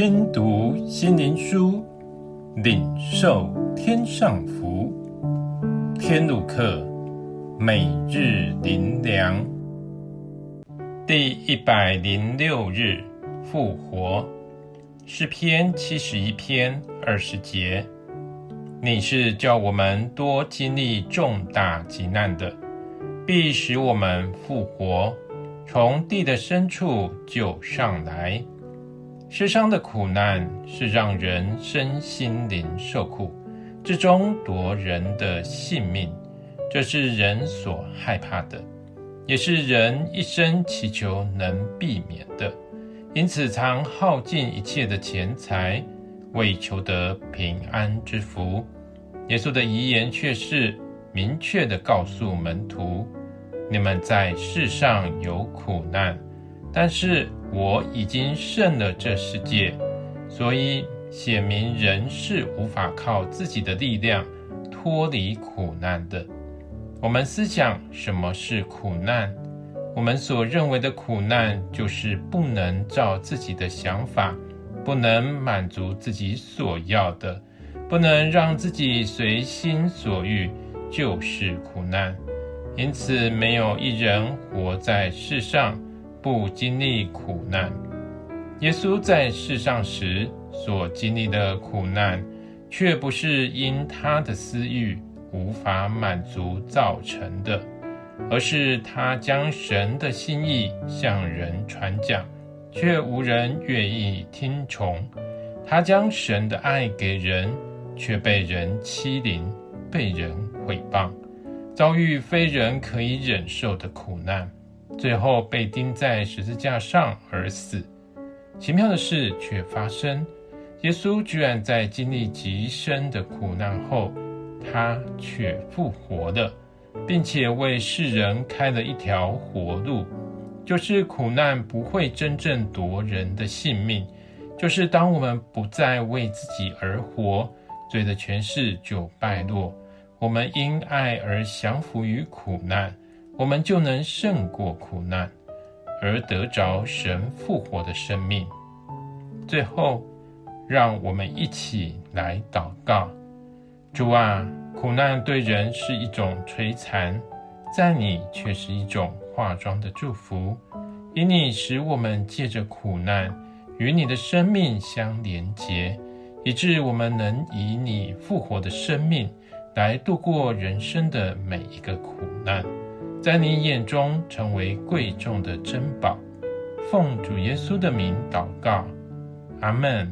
听读心灵书，领受天上福。天路客，每日灵粮，第一百零六日复活。诗篇七十一篇二十节。你是叫我们多经历重大急难的，必使我们复活，从地的深处救上来。世上的苦难是让人身心灵受苦，至终夺人的性命，这是人所害怕的，也是人一生祈求能避免的，因此常耗尽一切的钱财。为求得平安之福，耶稣的遗言却是明确地告诉门徒：你们在世上有苦难，但是我已经胜了这世界。所以显明人是无法靠自己的力量脱离苦难的。我们思想什么是苦难？我们所认为的苦难，就是不能照自己的想法。不能满足自己所要的，不能让自己随心所欲，就是苦难。因此，没有一人活在世上不经历苦难。耶稣在世上时所经历的苦难，却不是因他的私欲无法满足造成的，而是他将神的心意向人传讲。却无人愿意听从。他将神的爱给人，却被人欺凌，被人毁谤，遭遇非人可以忍受的苦难，最后被钉在十字架上而死。奇妙的事却发生，耶稣居然在经历极深的苦难后，他却复活了，并且为世人开了一条活路。就是苦难不会真正夺人的性命，就是当我们不再为自己而活，罪的权势就败落。我们因爱而降服于苦难，我们就能胜过苦难，而得着神复活的生命。最后，让我们一起来祷告：主啊，苦难对人是一种摧残，在你却是一种化妆的祝福，因你使我们借着苦难与你的生命相连结，以致我们能以你复活的生命来度过人生的每一个苦难，在你眼中成为贵重的珍宝。奉主耶稣的名祷告，阿门。